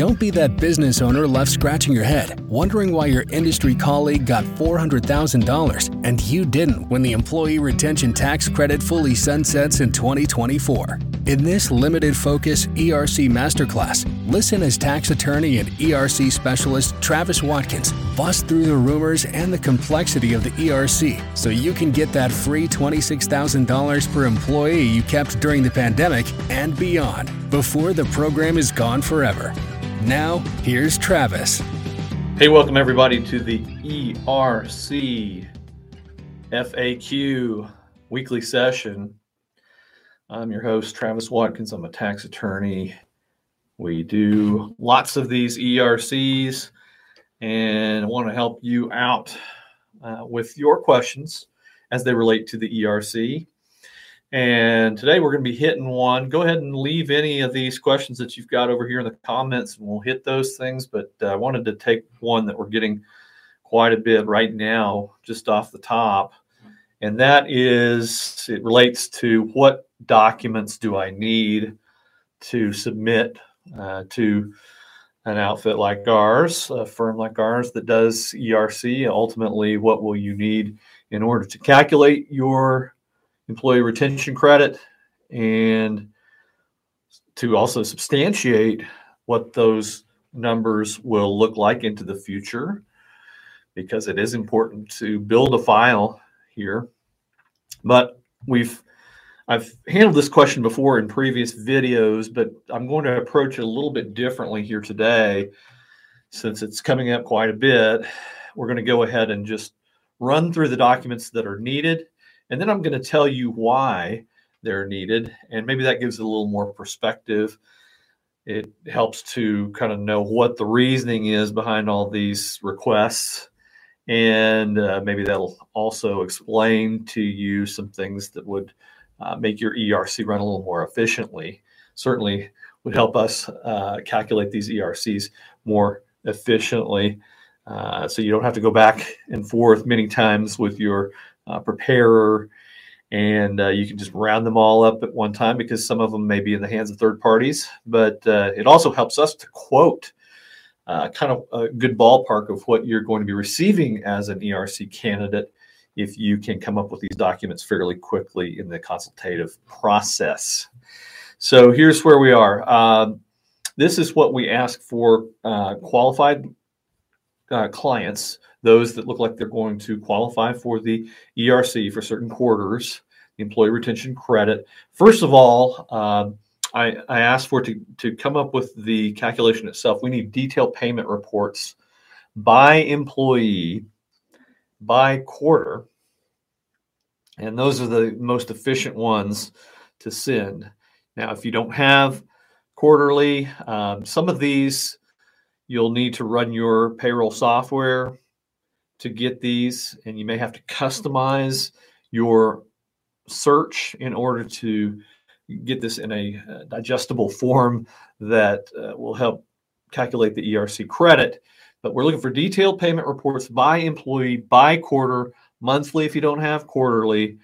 Don't be that business owner left scratching your head, wondering why your industry colleague got $400,000 and you didn't when the employee retention tax credit fully sunsets in 2024. In this limited focus ERC masterclass, listen as tax attorney and ERC specialist Travis Watkins bust through the rumors and the complexity of the ERC so you can get that free $26,000 per employee you kept during the pandemic and beyond before the program is gone forever. Now, here's Travis. Hey, welcome everybody to the ERC FAQ weekly session. I'm your host, Travis Watkins. I'm a tax attorney. We do lots of these ERCs and I want to help you out uh, with your questions as they relate to the ERC. And today we're going to be hitting one. Go ahead and leave any of these questions that you've got over here in the comments, and we'll hit those things. But uh, I wanted to take one that we're getting quite a bit right now, just off the top. And that is, it relates to what documents do I need to submit uh, to an outfit like ours, a firm like ours that does ERC. Ultimately, what will you need in order to calculate your employee retention credit and to also substantiate what those numbers will look like into the future because it is important to build a file here but we've I've handled this question before in previous videos, but I'm going to approach it a little bit differently here today since it's coming up quite a bit. We're going to go ahead and just run through the documents that are needed and then I'm going to tell you why they're needed. And maybe that gives it a little more perspective. It helps to kind of know what the reasoning is behind all these requests. And uh, maybe that'll also explain to you some things that would uh, make your ERC run a little more efficiently. Certainly would help us uh, calculate these ERCs more efficiently. Uh, so you don't have to go back and forth many times with your uh, preparer, and uh, you can just round them all up at one time because some of them may be in the hands of third parties. But uh, it also helps us to quote uh, kind of a good ballpark of what you're going to be receiving as an ERC candidate if you can come up with these documents fairly quickly in the consultative process. So here's where we are. Um, this is what we ask for uh, qualified uh, clients those that look like they're going to qualify for the ERC for certain quarters, the employee retention credit. First of all, um, I, I asked for to, to come up with the calculation itself. We need detailed payment reports by employee by quarter. And those are the most efficient ones to send. Now, if you don't have quarterly, um, some of these you'll need to run your payroll software to get these, and you may have to customize your search in order to get this in a uh, digestible form that uh, will help calculate the ERC credit. But we're looking for detailed payment reports by employee, by quarter, monthly if you don't have quarterly,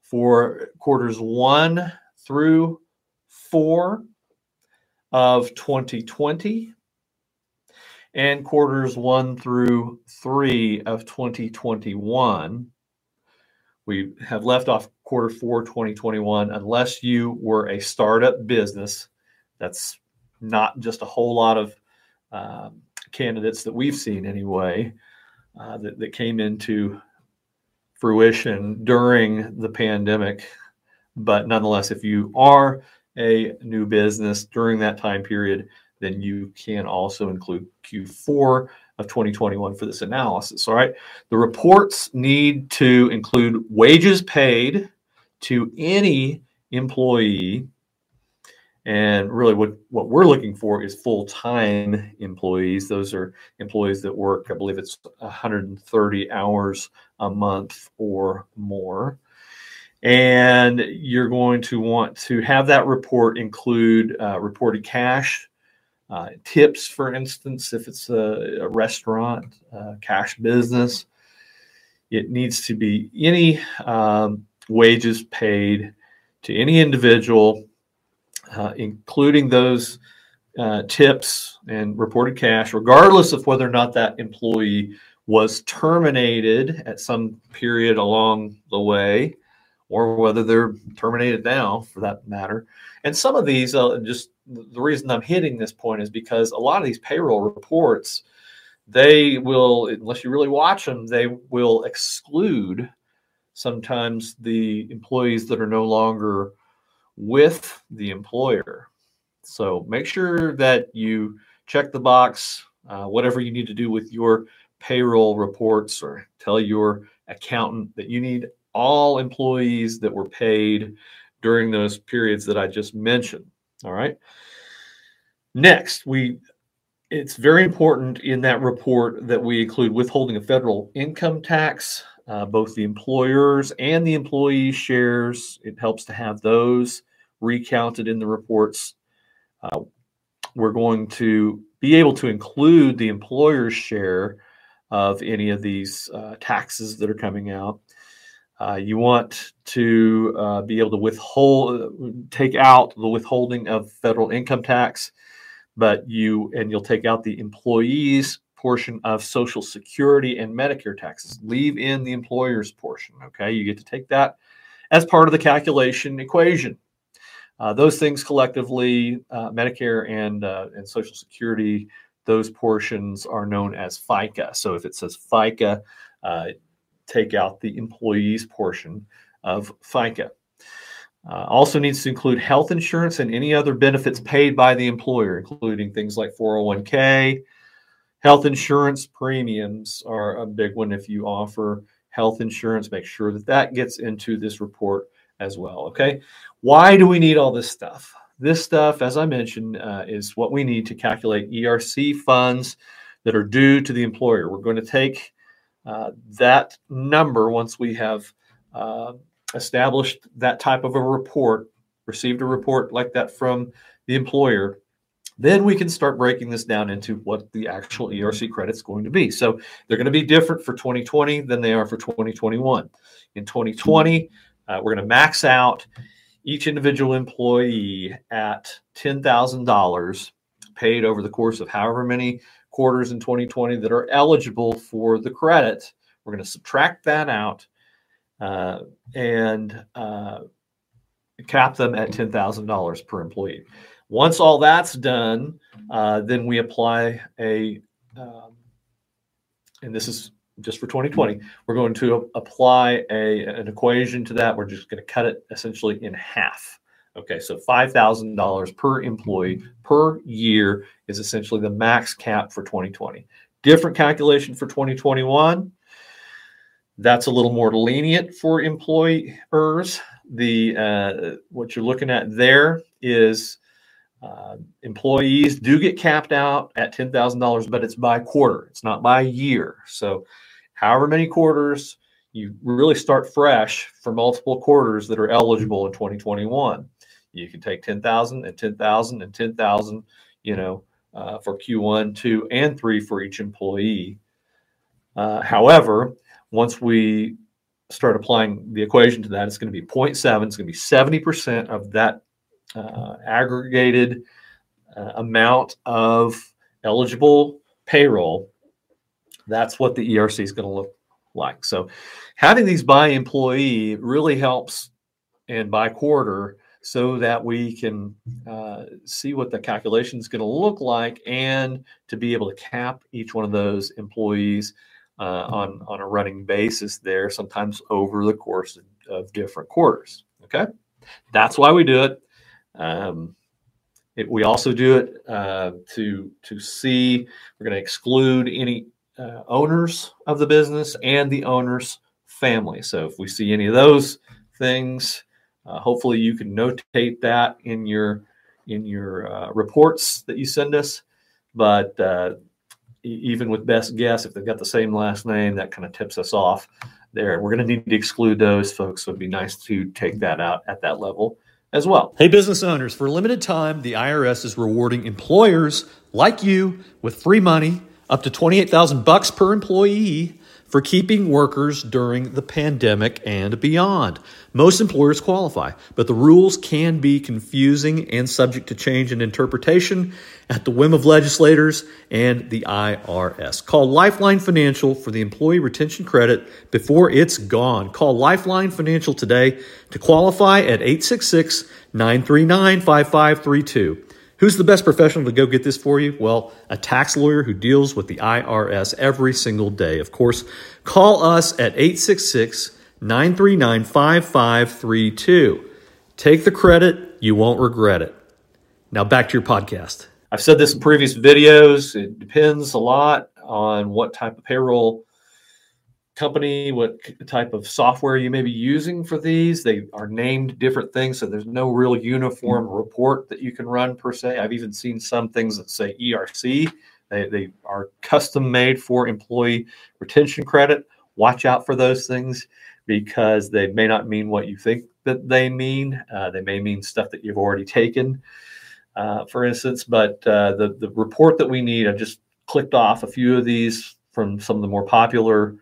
for quarters one through four of 2020 and quarters one through three of 2021. We have left off quarter four 2021 unless you were a startup business. That's not just a whole lot of um, candidates that we've seen anyway uh, that, that came into fruition during the pandemic. But nonetheless, if you are a new business during that time period, then you can also include Q4 of 2021 for this analysis. All right. The reports need to include wages paid to any employee. And really, what, what we're looking for is full time employees. Those are employees that work, I believe it's 130 hours a month or more. And you're going to want to have that report include uh, reported cash uh, tips, for instance, if it's a, a restaurant, uh, cash business, it needs to be any um, wages paid to any individual, uh, including those uh, tips and reported cash, regardless of whether or not that employee was terminated at some period along the way, or whether they're terminated now for that matter. And some of these, uh, just the reason I'm hitting this point is because a lot of these payroll reports, they will, unless you really watch them, they will exclude sometimes the employees that are no longer with the employer. So make sure that you check the box, uh, whatever you need to do with your payroll reports, or tell your accountant that you need all employees that were paid during those periods that I just mentioned. All right. Next, we it's very important in that report that we include withholding of federal income tax, uh, both the employers and the employee shares. It helps to have those recounted in the reports. Uh, we're going to be able to include the employer's share of any of these uh, taxes that are coming out. Uh, you want to uh, be able to withhold, take out the withholding of federal income tax, but you and you'll take out the employees portion of Social Security and Medicare taxes. Leave in the employer's portion. Okay, you get to take that as part of the calculation equation. Uh, those things collectively, uh, Medicare and uh, and Social Security, those portions are known as FICA. So if it says FICA, take out the employees portion of FICA. Uh, also needs to include health insurance and any other benefits paid by the employer, including things like 401k. Health insurance premiums are a big one if you offer health insurance. Make sure that that gets into this report as well. Okay. Why do we need all this stuff? This stuff, as I mentioned, uh, is what we need to calculate ERC funds that are due to the employer. We're going to take that number once we have uh, established that type of a report, received a report like that from the employer, then we can start breaking this down into what the actual ERC credit is going to be. So they're going to be different for 2020 than they are for 2021. In 2020, uh, we're going to max out each individual employee at $10,000 paid over the course of however many quarters in 2020 that are eligible for the credit. We're going to subtract that out uh, and uh, cap them at $10,000 per employee. Once all that's done, uh, then we apply a, um, and this is just for 2020, we're going to apply a, an equation to that. We're just going to cut it essentially in half. Okay, so $5,000 per employee per year is essentially the max cap for 2020. Different calculation for 2021. That's a little more lenient for employers. The uh, what you're looking at there is uh, employees do get capped out at $10,000, but it's by quarter. It's not by year. So, however many quarters, you really start fresh for multiple quarters that are eligible in 2021 you can take 10,000 and 10,000 and 10,000, you know, uh, for Q1, 2, and 3 for each employee. Uh, however, once we start applying the equation to that, it's going to be 0.7. It's going to be 70% of that uh, aggregated uh, amount of eligible payroll. That's what the ERC is going to look like. So having these by employee really helps and by quarter so that we can uh, see what the calculation is going to look like and to be able to cap each one of those employees uh, on, on a running basis there, sometimes over the course of, different quarters. Okay. That's why we do it. Um, it we also do it uh, to, to see, we're going to exclude any uh, owners of the business and the owner's family. So if we see any of those things, uh, hopefully, you can notate that in your in your uh, reports that you send us. But uh, even with best guess, if they've got the same last name, that kind of tips us off there. We're going to need to exclude those folks. So it'd be nice to take that out at that level as well. Hey, business owners, for a limited time, the IRS is rewarding employers like you with free money up to 28,000 bucks per employee for keeping workers during the pandemic and beyond. Most employers qualify, but the rules can be confusing and subject to change and interpretation at the whim of legislators and the IRS. Call Lifeline Financial for the employee retention credit before it's gone. Call Lifeline Financial today to qualify at 866 939 5532. Who's the best professional to go get this for you? Well, a tax lawyer who deals with the IRS every single day. Of course, call us at 866 939 5532. Take the credit, you won't regret it. Now back to your podcast. I've said this in previous videos. It depends a lot on what type of payroll company, what type of software you may be using for these. They are named different things, so there's no real uniform report that you can run per se. I've even seen some things that say ERC. They, they are custom made for employee retention credit. Watch out for those things because they may not mean what you think that they mean. Uh, they may mean stuff that you've already taken, uh, for instance. But uh, the the report that we need, I just clicked off a few of these from some of the more popular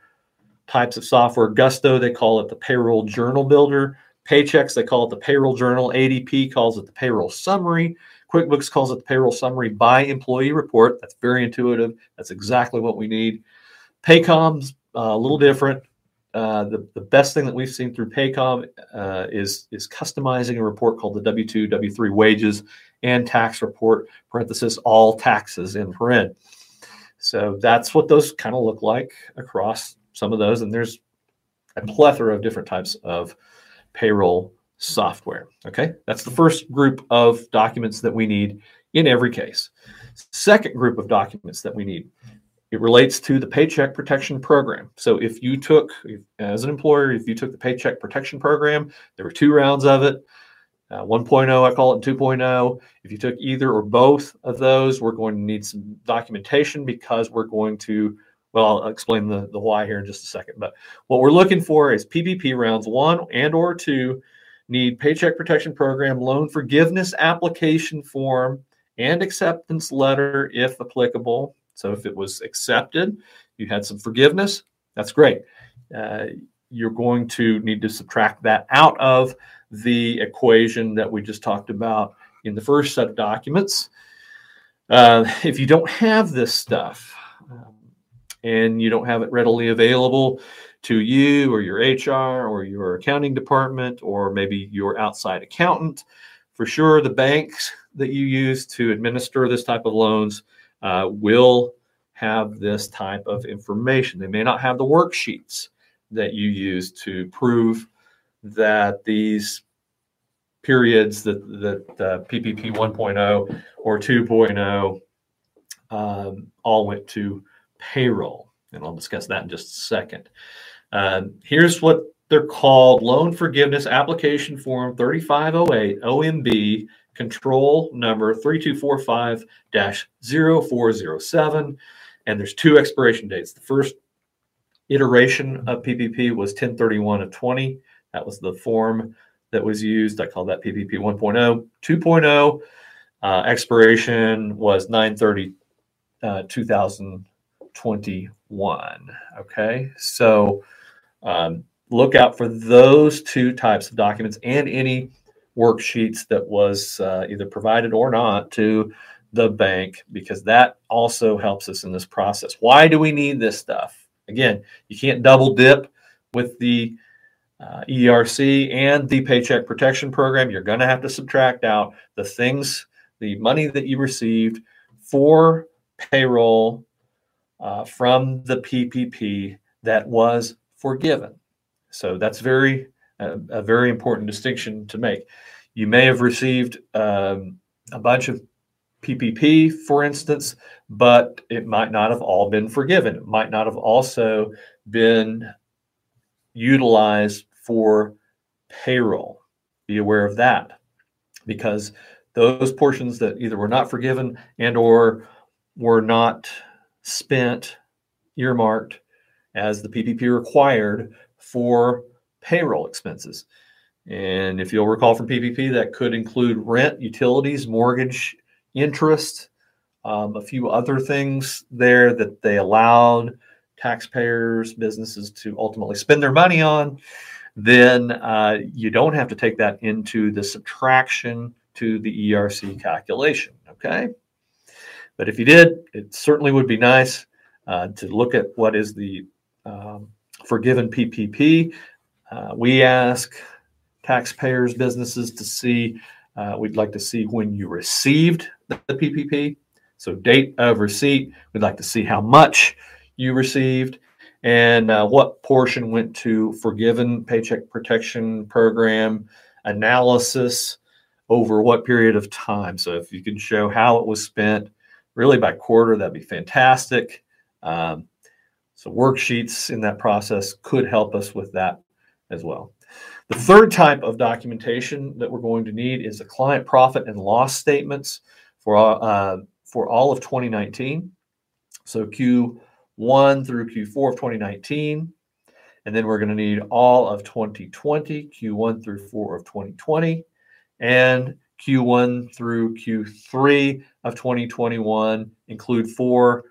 types of software. Gusto, they call it the payroll journal builder. Paychex, they call it the payroll journal. ADP calls it the payroll summary. QuickBooks calls it the payroll summary by employee report. That's very intuitive. That's exactly what we need. Paycom's uh, a little different. Uh, the, the best thing that we've seen through Paycom uh, is, is customizing a report called the W2, W3 wages and tax report, parenthesis, all taxes in paren. So that's what those kind of look like across some of those, and there's a plethora of different types of payroll software. Okay, that's the first group of documents that we need in every case. Second group of documents that we need it relates to the Paycheck Protection Program. So if you took, as an employer, if you took the Paycheck Protection Program, there were two rounds of it. Uh, 1.0, I call it 2.0. If you took either or both of those, we're going to need some documentation because we're going to well, I'll explain the, the why here in just a second. But what we're looking for is PPP rounds one and or two need Paycheck Protection Program loan forgiveness application form and acceptance letter if applicable. So if it was accepted, you had some forgiveness, that's great. Uh, you're going to need to subtract that out of the equation that we just talked about in the first set of documents. Uh, if you don't have this stuff, and you don't have it readily available to you or your HR or your accounting department or maybe your outside accountant, for sure the banks that you use to administer this type of loans uh, will have this type of information. They may not have the worksheets that you use to prove that these periods that that uh, PPP 1.0 or 2.0 um, all went to payroll. And I'll discuss that in just a second. Uh, here's what they're called Loan Forgiveness Application Form 3508 OMB Control Number 3245 0407. And there's two expiration dates. The first iteration of PPP was 1031 of 20. That was the form that was used. I call that PPP 1.0. 2.0 uh, expiration was 930 uh, 2000. 21. Okay, so um, look out for those two types of documents and any worksheets that was uh, either provided or not to the bank because that also helps us in this process. Why do we need this stuff? Again, you can't double dip with the uh, ERC and the Paycheck Protection Program. You're going to have to subtract out the things, the money that you received for payroll uh, from the PPP that was forgiven. So that's very uh, a very important distinction to make. You may have received um, a bunch of PPP, for instance, but it might not have all been forgiven. It might not have also been utilized for payroll. Be aware of that because those portions that either were not forgiven and or were not spent, earmarked as the PPP required for payroll expenses. And if you'll recall from PPP, that could include rent, utilities, mortgage, interest, um, a few other things there that they allowed taxpayers, businesses to ultimately spend their money on, then uh, you don't have to take that into the subtraction to the ERC calculation. Okay. But if you did, it certainly would be nice uh, to look at what is the um, forgiven PPP. Uh, we ask taxpayers, businesses to see, uh, we'd like to see when you received the, PPP. So, date of receipt, we'd like to see how much you received and uh, what portion went to forgiven paycheck protection program analysis over what period of time. So, if you can show how it was spent, really by quarter, that'd be fantastic. Um, so, worksheets in that process could help us with that as well. The third type of documentation that we're going to need is the client profit and loss statements for uh, for all of 2019. So Q1 through Q4 of 2019. And then we're going to need all of 2020, Q1 through 4 of 2020, and Q1 through Q3 of 2021. Include four,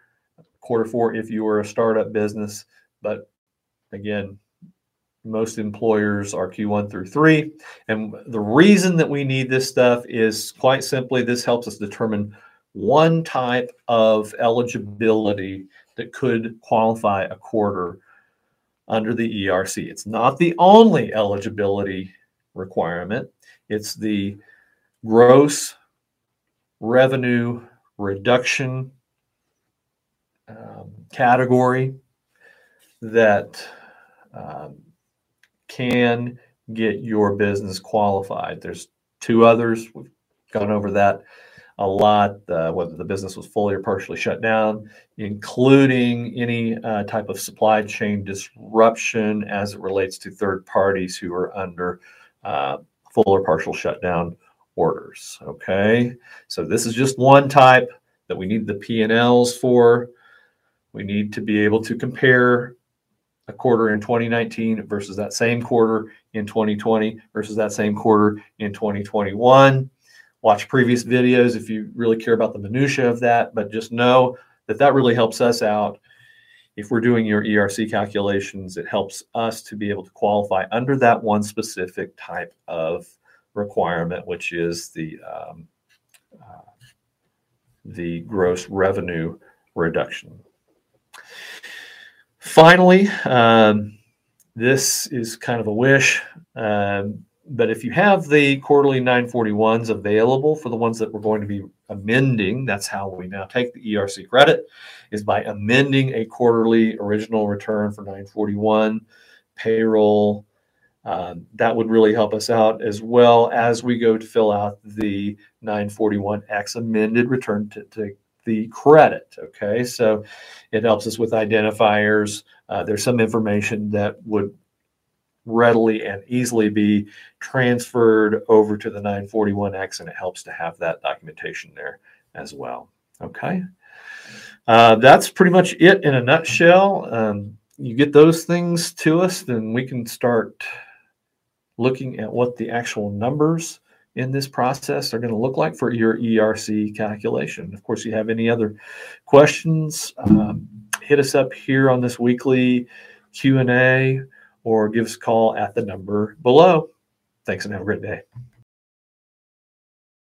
quarter four if you were a startup business. But again, most employers are Q1 through 3. And the reason that we need this stuff is quite simply this helps us determine one type of eligibility that could qualify a quarter under the ERC. It's not the only eligibility requirement, it's the gross revenue reduction um, category that um, can get your business qualified. There's two others. We've gone over that a lot, uh, whether the business was fully or partially shut down, including any uh, type of supply chain disruption as it relates to third parties who are under uh, full or partial shutdown orders. Okay, so this is just one type that we need the P&Ls for. We need to be able to compare a quarter in 2019 versus that same quarter in 2020 versus that same quarter in 2021. Watch previous videos if you really care about the minutia of that, but just know that that really helps us out. If we're doing your ERC calculations, it helps us to be able to qualify under that one specific type of requirement, which is the um, uh, the gross revenue reduction. Finally, um, this is kind of a wish, um, but if you have the quarterly 941s available for the ones that we're going to be amending, that's how we now take the ERC credit, is by amending a quarterly original return for 941 payroll. Um, that would really help us out as well as we go to fill out the 941X amended return to, to the credit. Okay, so it helps us with identifiers. Uh, there's some information that would readily and easily be transferred over to the 941X, and it helps to have that documentation there as well. Okay, uh, that's pretty much it in a nutshell. Um, you get those things to us, then we can start looking at what the actual numbers in this process are going to look like for your ERC calculation. Of course, you have any other questions, um, hit us up here on this weekly Q&A or give us a call at the number below. Thanks and have a great day.